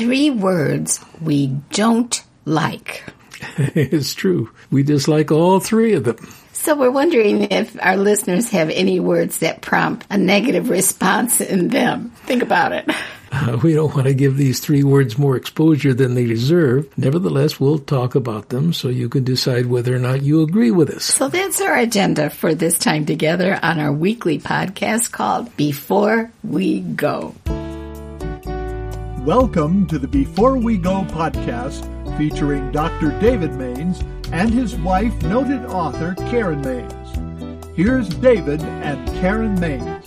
Three words we don't like. it's true. We dislike all three of them. So we're wondering if our listeners have any words that prompt a negative response in them. Think about it. Uh, we don't want to give these three words more exposure than they deserve. Nevertheless, we'll talk about them so you can decide whether or not you agree with us. So that's our agenda for this time together on our weekly podcast called Before We Go. Welcome to the Before We Go podcast featuring Dr. David Maines and his wife, noted author Karen Maines. Here's David and Karen Maines.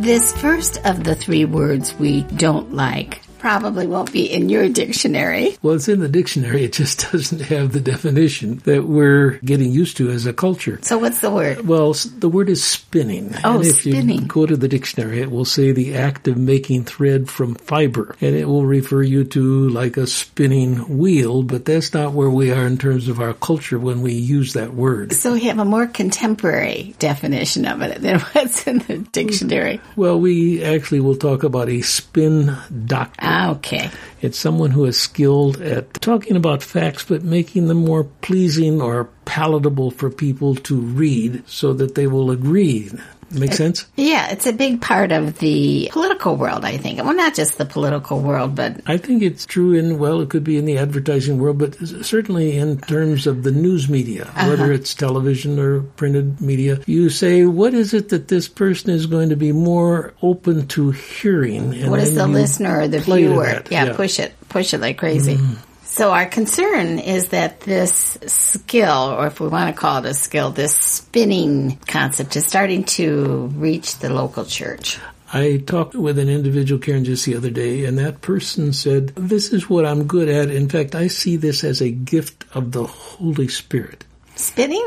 This first of the three words we don't like probably won't be in your dictionary. Well, it's in the dictionary. It just doesn't have the definition that we're getting used to as a culture. So what's the word? Well, the word is spinning. Oh, and if spinning. you go to the dictionary, it will say the act of making thread from fiber. And it will refer you to like a spinning wheel, but that's not where we are in terms of our culture when we use that word. So we have a more contemporary definition of it than what's in the dictionary. Well, we actually will talk about a spin doctor. Ah, okay. It's someone who is skilled at talking about facts, but making them more pleasing or palatable for people to read so that they will agree. Make sense? Yeah, it's a big part of the political world, I think. Well, not just the political world, but I think it's true in, well, it could be in the advertising world, but certainly in terms of the news media, uh-huh. whether it's television or printed media. You say, what is it that this person is going to be more open to hearing? And what is the listener or the viewer? that, Yeah, push it, push it like crazy. Mm-hmm. So our concern is that this skill, or if we want to call it a skill, this spinning concept is starting to reach the local church. I talked with an individual, Karen, just the other day, and that person said, This is what I'm good at. In fact, I see this as a gift of the Holy Spirit. Spinning?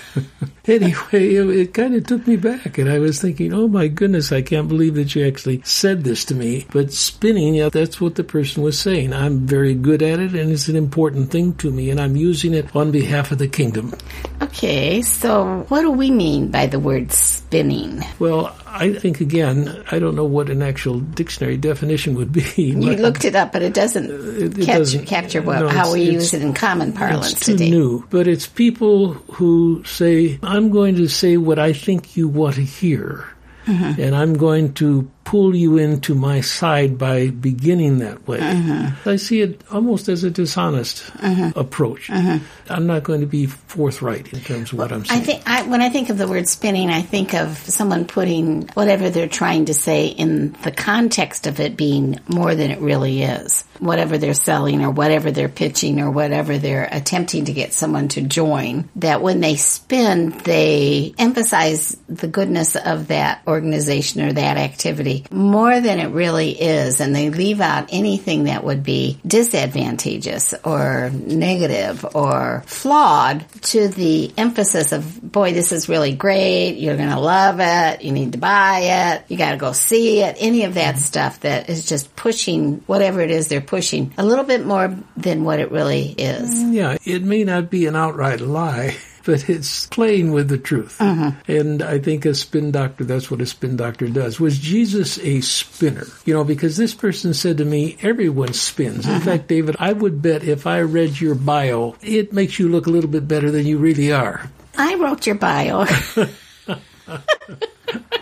Anyway, it, it kind of took me back, and I was thinking, oh my goodness, I can't believe that you actually said this to me. But spinning, yeah, that's what the person was saying. I'm very good at it, and it's an important thing to me, and I'm using it on behalf of the kingdom. Okay, so what do we mean by the word spinning? Well, I think, again, I don't know what an actual dictionary definition would be. You looked it up, but it doesn't It- it catch, doesn't- capture what, no, how we use it in common parlance It's too today. new, but it's people who say, I'm going to say what I think you want to hear. Mm-hmm. And I'm going to pull you into my side by beginning that way. Mm-hmm. I see it almost as a dishonest approach. I'm not going to be forthright in terms of what I'm saying. I think I, when I think of the word spinning, I think of someone putting whatever they're trying to say in the context of it being more than it really is. Whatever they're selling or whatever they're pitching or whatever they're attempting to get someone to join, that when they spin, they emphasize the goodness of that organization or that activity more than it really is. And they leave out anything that would be disadvantageous or negative or flawed to the emphasis of, boy, this is really great. You're going to love it. You need to buy it. You got to go see it. Any of that stuff that is just pushing whatever it is they're pushing a little bit more than what it really is. Yeah, it may not be an outright lie, but it's playing with the truth. Mm-hmm. And I think a spin doctor, that's what a spin doctor does. Was Jesus a spinner? You know, because this person said to me, everyone spins. In mm-hmm. fact, David, I would bet if I read your bio, it makes you look a little bit better than you really are. I wrote your bio.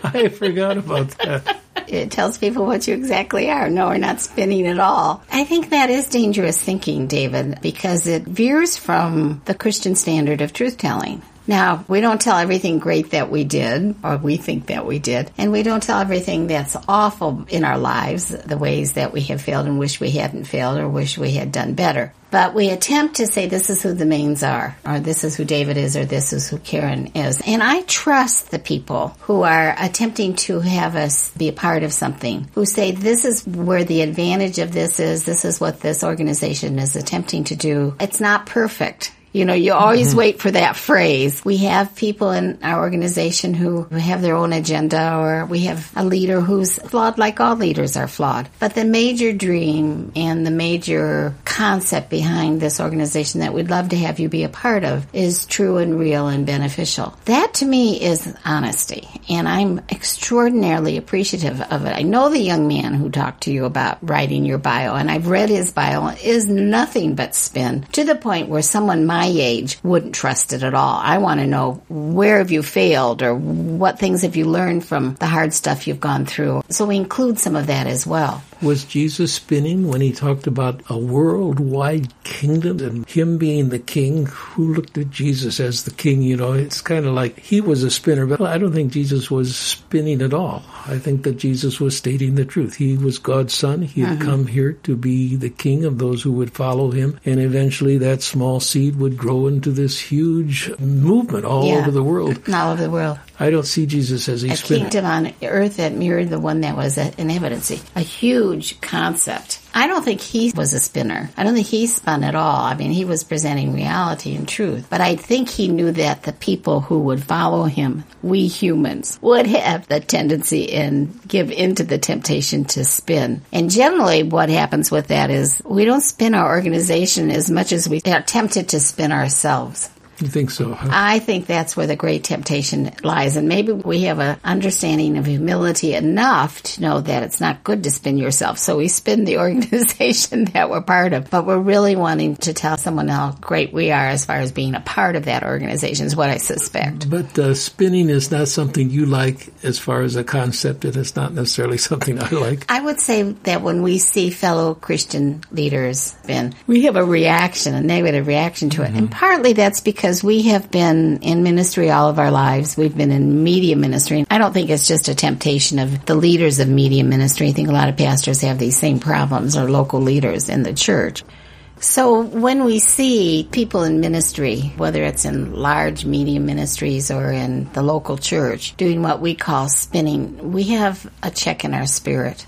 I forgot about that. It tells people what you exactly are. No, we're not spinning at all. I think that is dangerous thinking, David, because it veers from the Christian standard of truth telling. Now, we don't tell everything great that we did, or we think that we did, and we don't tell everything that's awful in our lives, the ways that we have failed and wish we hadn't failed or wish we had done better. But we attempt to say this is who the Maines are, or this is who David is, or this is who Karen is. And I trust the people who are attempting to have us be a part of something, who say this is where the advantage of this is, this is what this organization is attempting to do. It's not perfect. You know, you always mm-hmm. wait for that phrase. We have people in our organization who have their own agenda, or we have a leader who's flawed, like all leaders are flawed. But the major dream and the major concept behind this organization that we'd love to have you be a part of is true and real and beneficial. That to me is honesty, and I'm extraordinarily appreciative of it. I know the young man who talked to you about writing your bio, and I've read his bio, is nothing but spin to the point where someone my age wouldn't trust it at all. I want to know where have you failed or what things have you learned from the hard stuff you've gone through. So we include some of that as well. Was Jesus spinning when he talked about a worldwide kingdom and him being the king? Who looked at Jesus as the king? You know, it's kind of like he was a spinner, but I don't think Jesus was spinning at all. I think that Jesus was stating the truth. He was God's son. He had mm-hmm. come here to be the king of those who would follow him. And eventually that small seed would grow into this huge movement all Yeah. over the world. All over the world. I don't see Jesus as a, a spinner. kingdom on earth that mirrored the one that was in evidency. A huge concept. I don't think he was a spinner. I don't think he spun at all. I mean, he was presenting reality and truth. But I think he knew that the people who would follow him, we humans, would have the tendency and give into the temptation to spin. And generally what happens with that is we don't spin our organization as much as we are tempted to spin ourselves. You think so? Huh? I think that's where the great temptation lies. And maybe we have an understanding of humility enough to know that it's not good to spin yourself. So we spin the organization that we're part of. But we're really wanting to tell someone how great we are as far as being a part of that organization is what I suspect. But uh, spinning is not something you like as far as a concept, and it's not necessarily something I like. I would say that when we see fellow Christian leaders spin, we have a reaction, a negative reaction to it. And partly that's because we have been in ministry all of our lives. We've been in media ministry. I don't think it's just a temptation of the leaders of media ministry. I think a lot of pastors have these same problems or local leaders in the church. So when we see people in ministry, whether it's in large media ministries or in the local church, doing what we call spinning, we have a check in our spirit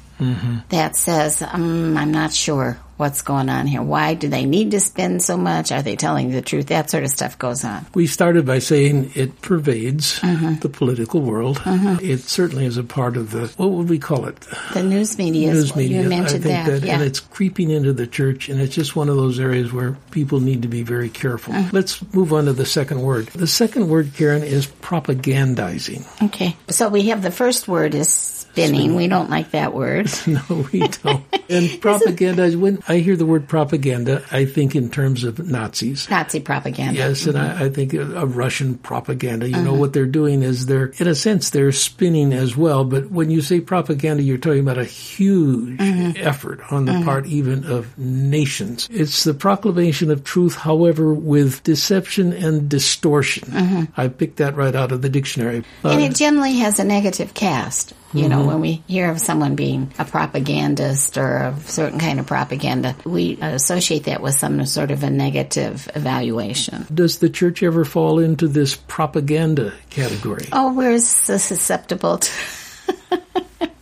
that says, um, I'm not sure what's going on here. Why do they need to spend so much? Are they telling the truth? That sort of stuff goes on. We started by saying it pervades Mm-hmm. the political world. It certainly is a part of the, what would we call it? The news media, News media. you mentioned I think that. yeah. And it's creeping into the church, and it's just one of those areas where people need to be very careful. Mm. Let's move on to the second word. The second word, Karen, is propagandizing. okay. So we have the first word is spinning. We don't like that word. No, we don't. and propaganda, when I hear the word propaganda, I think in terms of Nazis. Nazi propaganda. Yes, and I, I think of Russian propaganda. You Uh-huh. know what they're doing is they're, in a sense, they're spinning as well. But when you say propaganda, you're talking about a huge Uh-huh. effort on the part even of nations. It's the proclamation of truth, however, with deception and distortion. I picked that right out of the dictionary. Uh, Uh-huh. And it generally has a negative cast. You know, mm-hmm. when we hear of someone being a propagandist or a certain kind of propaganda, we associate that with some sort of a negative evaluation. does the church ever fall into this propaganda category? Oh, we're so susceptible to.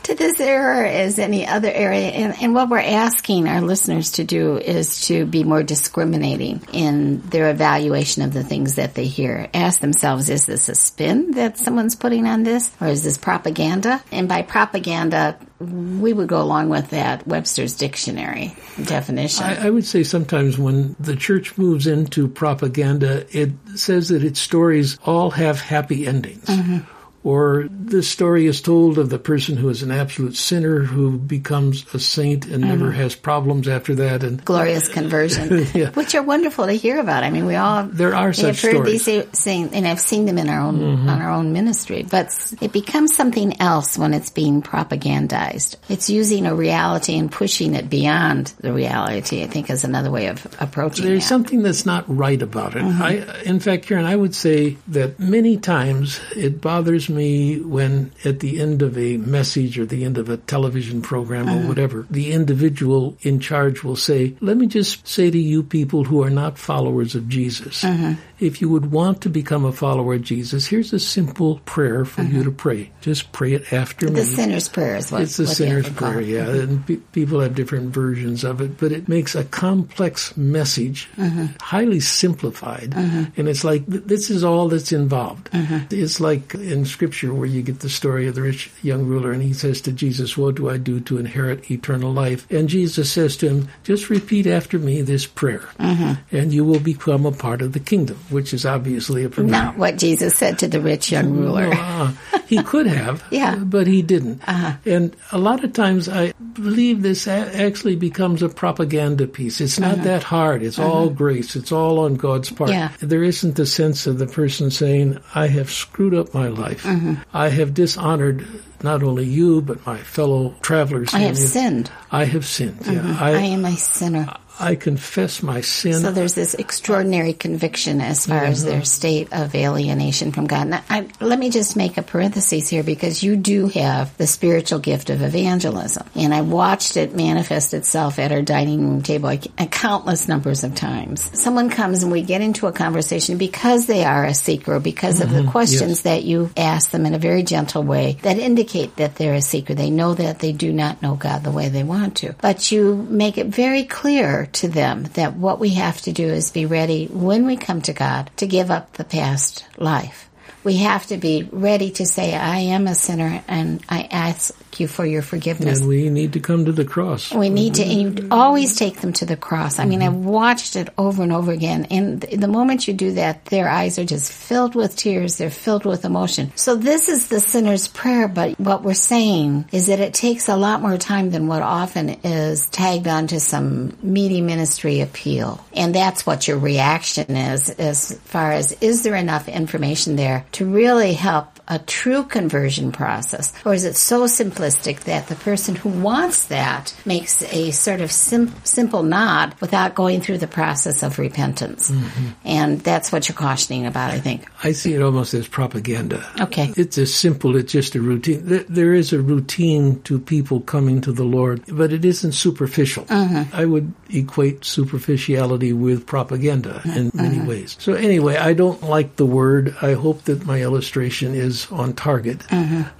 To this error as any other area. And, and what we're asking our listeners to do is to be more discriminating in their evaluation of the things that they hear. Ask themselves, is this a spin that someone's putting on this? Or is this propaganda? And by propaganda, we would go along with that Webster's dictionary definition. I, I would say sometimes when the church moves into propaganda, it says that its stories all have happy endings. Mm-hmm. Or the story is told of the person who is an absolute sinner who becomes a saint and never mm-hmm. has problems after that. And glorious conversion, Yeah. which are wonderful to hear about. I mean, we all There are have such heard stories. these saying, and I've seen them in our own mm-hmm. on our own ministry. But it becomes something else when it's being propagandized. It's using a reality and pushing it beyond the reality. I think is another way of approaching There's that. something that's not right about it. Mm-hmm. I, in fact, Karen, I would say that many times it bothers me when at the end of a message or the end of a television program or uh-huh. whatever, the individual in charge will say, let me just say to you people who are not followers of Jesus. Uh-huh. If you would want to become a follower of Jesus, here's a simple prayer for you to pray. Just pray it after The me. sinner's prayer is what It's the what sinner's prayer, yeah. And pe- people have different versions of it, but it makes a complex message, Mm-hmm. highly simplified. And it's like, th- this is all that's involved. Mm-hmm. It's like in scripture where you get the story of the rich young ruler and he says to Jesus, what do I do to inherit eternal life? And Jesus says to him, just repeat after me this prayer and you will become a part of the kingdom, which is obviously a provision. Not what Jesus said to the rich young ruler. Uh, he could have, Yeah. but he didn't. Uh-huh. And a lot of times I believe this actually becomes a propaganda piece. It's not uh-huh. that hard. It's all uh-huh. grace. It's all on God's part. Yeah. There isn't the sense of the person saying, I have screwed up my life. I have dishonored not only you, but my fellow travelers. I have sinned. I have sinned. Yeah. I I, am a sinner. I confess my sin. So there's this extraordinary conviction as far as their state of alienation from God. Now, I, let me just make a parenthesis here because you do have the spiritual gift of evangelism. And I watched it manifest itself at our dining room table uh, countless numbers of times. Someone comes and we get into a conversation because they are a seeker, because of the questions that you ask them in a very gentle way that indicate that they're a seeker. They know that they do not know God the way they want to. But you make it very clear to them that what we have to do is be ready when we come to God to give up the past life. We have to be ready to say, I am a sinner and I ask you for your forgiveness. and we need to come to the cross. We need to, and you always take them to the cross. I mean, mm-hmm. I've watched it over and over again. And the moment you do that, their eyes are just filled with tears. They're filled with emotion. So this is the sinner's prayer. But what we're saying is that it takes a lot more time than what often is tagged onto some media ministry appeal. And that's what your reaction is, as far as is there enough information there to really help a true conversion process? Or is it so simplistic that the person who wants that makes a sort of sim- simple nod without going through the process of repentance? Mm-hmm. And that's what you're cautioning about, I think. I see it almost as propaganda. Okay. It's as simple, it's just a routine. There- There is a routine to people coming to the Lord, but it isn't superficial. Mm-hmm. I would equate superficiality with propaganda in mm-hmm. many ways. So anyway, I don't like the word. I hope that my illustration is on target.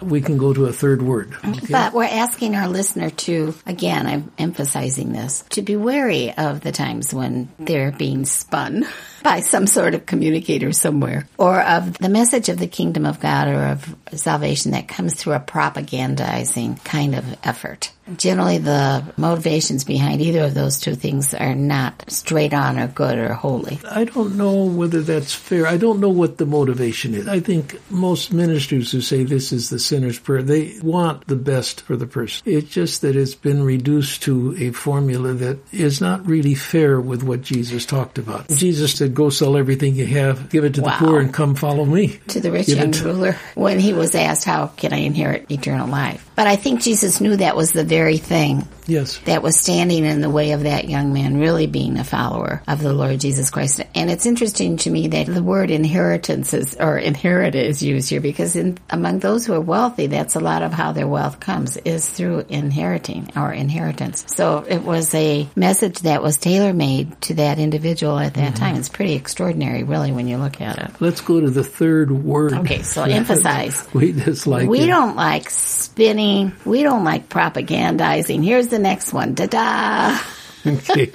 We can go to a third word. Okay? But we're asking our listener to, again, I'm emphasizing this, to be wary of the times when they're being spun by some sort of communicator somewhere, or of the message of the kingdom of God or of salvation that comes through a propagandizing kind of effort. Generally, the motivations behind either of those two things are not straight on or good or holy. I don't know whether that's fair. I don't know what the motivation is. I think most ministers who say this is the sinner's prayer, they want the best for the person. It's just that it's been reduced to a formula that is not really fair with what Jesus talked about. Jesus said, go sell everything you have, give it to Wow. the poor and come follow me. to the rich Give young ruler when he was asked, How can I inherit eternal life? But I think Jesus knew that was the very thing Yes. that was standing in the way of that young man really being a follower of the Lord Jesus Christ. And it's interesting to me that the word inheritance is, or inherit is used here because in, among those who are wealthy, that's a lot of how their wealth comes is through inheriting or inheritance. So it was a message that was tailor made to that individual at that mm-hmm. time. It's pretty extraordinary, really, when you look at it. Let's go to the third word. Okay, so emphasize. We just like We it. don't like spinning. We don't like propagandizing. Here's the next one. Da da. Okay.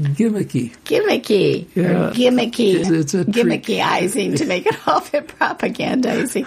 Gimmicky. Gimmicky. Yeah. Gimmicky. It's- it's a trick. Gimmickyizing to make it all fit propagandizing.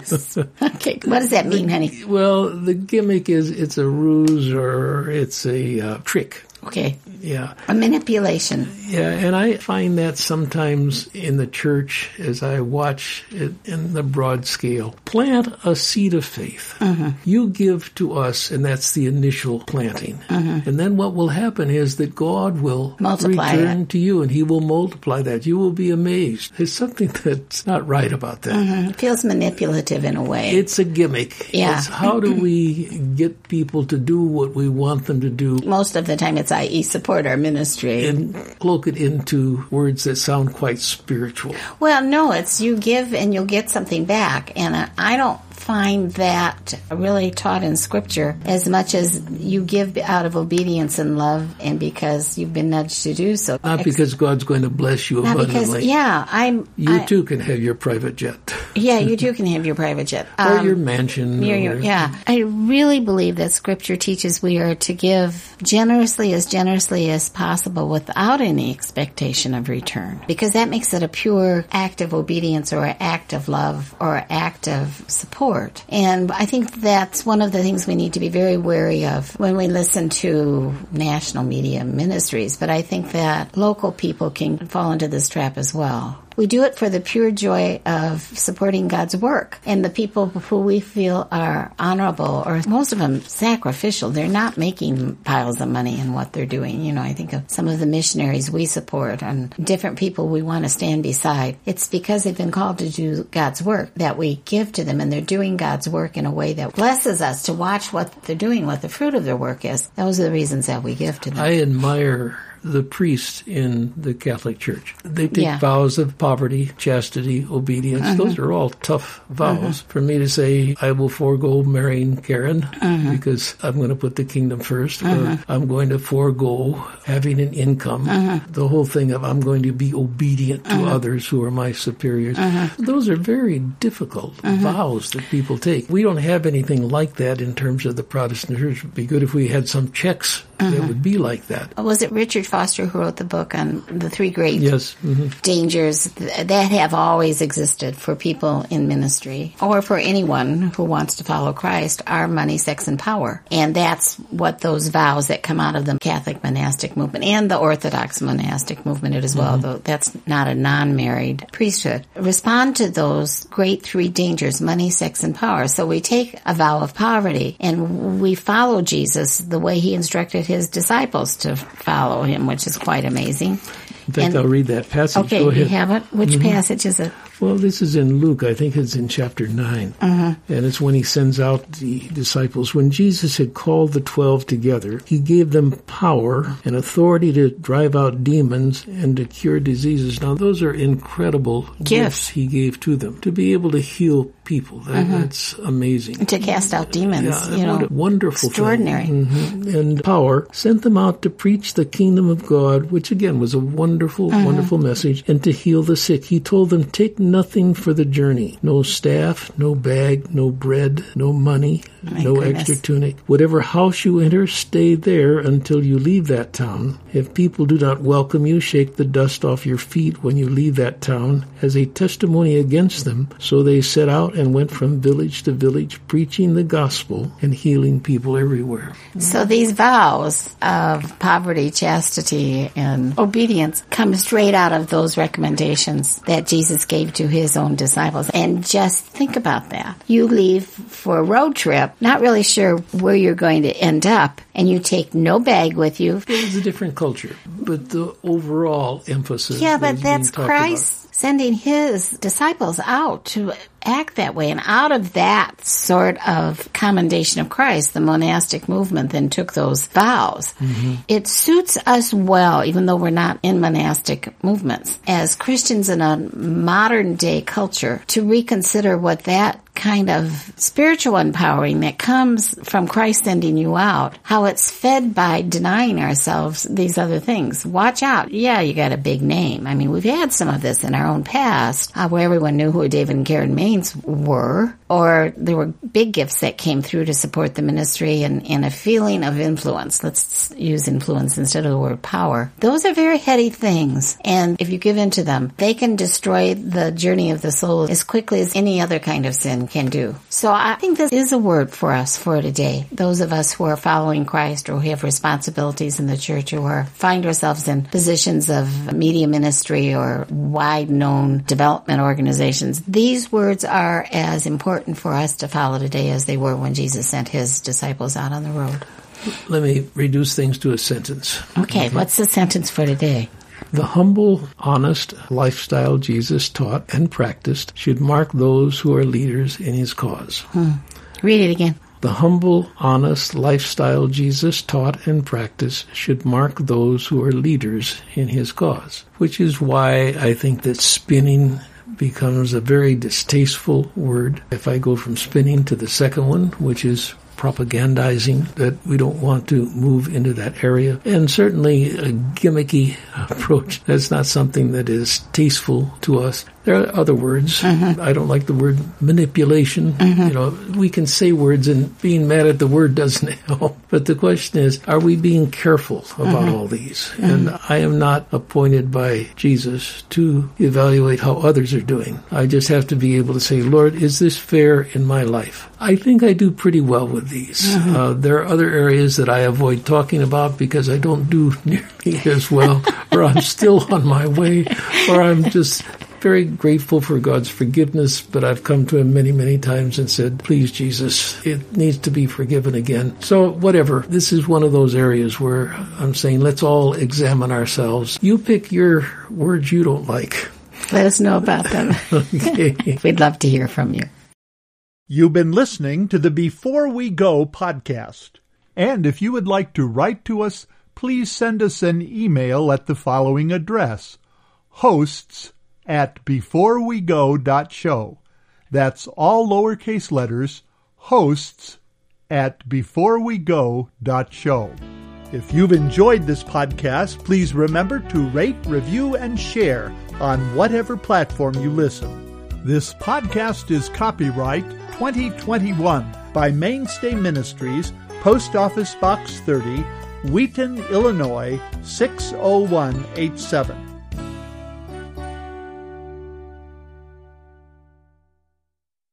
okay, what does that mean, honey? Well, the gimmick is it's a ruse or it's a uh, trick. Okay, Yeah. a manipulation. Yeah, and I find that sometimes in the church as I watch it in the broad scale. Plant a seed of faith. Mm-hmm. You give to us, and that's the initial planting. And then what will happen is that God will. Multiply return it. to you, and He will multiply that. You will be amazed. There's something that's not right about that. It feels manipulative in a way. It's a gimmick. Yeah. It's how do we get people to do what we want them to do Most of the time, it's i.e. support our ministry. and cloak it into words that sound quite spiritual. Well, no, it's you give and you'll get something back. And I, I don't find that really taught in Scripture as much as you give out of obedience and love, and because you've been nudged to do so. Not because God's going to bless you Not abundantly. because, yeah, I'm. You I- too can have your private jet. Yeah, you too can have your private jet. or Um, your mansion. Your- or- your- yeah. I really believe that scripture teaches we are to give generously as generously as possible without any expectation of return. Because that makes it a pure act of obedience or an act of love or an act of support. And I think that's one of the things we need to be very wary of when we listen to national media ministries. But I think that local people can fall into this trap as well. We do it for the pure joy of supporting God's work. And the people who we feel are honorable, or most of them sacrificial, they're not making piles of money in what they're doing. You know, I think of some of the missionaries we support and different people we want to stand beside. It's because they've been called to do God's work that we give to them, and they're doing God's work in a way that blesses us to watch what they're doing, what the fruit of their work is. Those are the reasons that we give to them. I admire the priests in the Catholic Church. They take Yeah. vows of poverty, chastity, obedience. Uh-huh. Those are all tough vows. For me to say, I will forego marrying Karen Uh-huh. because I'm going to put the kingdom 1st or I'm going to forego having an income. Uh-huh. The whole thing of I'm going to be obedient to others who are my superiors. Uh-huh. Those are very difficult vows that people take. We don't have anything like that in terms of the Protestant church. It would be good if we had some checks Uh-huh. that would be like that. Was it Richard Foster who wrote the book on the three great Yes. hmm dangers that have always existed for people in ministry or for anyone who wants to follow Christ are money, sex, and power. And that's what those vows that come out of the Catholic monastic movement and the Orthodox monastic movement as well, though that's not a non-married priesthood, respond to those great three dangers, money, sex, and power. So we take a vow of poverty and we follow Jesus the way he instructed his disciples to follow him, which is quite amazing. In fact, And- I'll read that passage. Okay, Go you have it? Which mm-hmm. passage is it? Well, this is in Luke. I think it's in chapter 9. Uh-huh. And it's when he sends out the disciples. When Jesus had called the twelve together, he gave them power and authority to drive out demons and to cure diseases. Now, those are incredible Gifts. he gave to them. To be able to heal people, that, that's amazing. To cast out demons, Yeah, you know. a wonderful extraordinary. thing. Mhm. And power sent them out to preach the kingdom of God, which again was a wonderful, Uh-huh. wonderful message, and to heal the sick. He told them, take nothing for the journey. No staff, no bag, no bread, no money, no goodness. extra tunic. Whatever house you enter, stay there until you leave that town. If people do not welcome you, shake the dust off your feet when you leave that town as a testimony against them. So they set out and went from village to village, preaching the gospel and healing people everywhere. So these vows of poverty, chastity, and obedience come straight out of those recommendations that Jesus gave to his own disciples. And just think about that. You leave for a road trip, not really sure where you're going to end up, and you take no bag with you. It was a different culture, but the overall emphasis. Yeah, but that's Christ sending his disciples out to act that way. And out of that sort of commendation of Christ, the monastic movement then took those vows. Mm-hmm. It suits us well, even though we're not in monastic movements, as Christians in a modern day culture, to reconsider what that kind of spiritual empowering that comes from Christ sending you out, how it's fed by denying ourselves these other things. Watch out. Yeah, you got a big name. I mean, we've had some of this in our own past, uh, where everyone knew who David and Karen Maines were, or there were big gifts that came through to support the ministry and, and a feeling of influence. Let's use influence instead of the word power. Those are very heady things. And if you give in to them, they can destroy the journey of the soul as quickly as any other kind of sin can do. So I think this is a word for us for today. Those of us who are following Christ or who have responsibilities in the church or find ourselves in positions of media ministry or wide known development organizations. These words are as important for us to follow today as they were when Jesus sent his disciples out on the road. Let me reduce things to a sentence. Okay, mm-hmm. what's the sentence for today? The humble, honest lifestyle Jesus taught and practiced should mark those who are leaders in his cause. Hmm. Read it again. The humble, honest lifestyle Jesus taught and practiced should mark those who are leaders in his cause, which is why I think that spinning becomes a very distasteful word. If I go from spinning to the second one, which is propagandizing that we don't want to move into that area. And certainly a gimmicky approach. That's not something that is tasteful to us. There are other words. Mm-hmm. I don't like the word manipulation. Mm-hmm. You know, we can say words and being mad at the word doesn't help. But the question is, are we being careful about mm-hmm. all these? And I am not appointed by Jesus to evaluate how others are doing. I just have to be able to say, Lord, is this fair in my life? I think I do pretty well with these. Mm-hmm. Uh, there are other areas that I avoid talking about because I don't do nearly as well, or I'm still on my way, or I'm just very grateful for God's forgiveness, but I've come to Him many, many times and said, please, Jesus, it needs to be forgiven again. So, whatever. This is one of those areas where I'm saying, let's all examine ourselves. You pick your words you don't like. Let us know about them. okay. We'd love to hear from you. You've been listening to the Before We Go podcast. And if you would like to write to us, please send us an email at the following address hosts at beforewego.show. That's all lowercase letters, hosts at beforewego.show. If you've enjoyed this podcast, please remember to rate, review, and share on whatever platform you listen. This podcast is copyright 2021 by Mainstay Ministries, Post Office Box 30, Wheaton, Illinois 60187.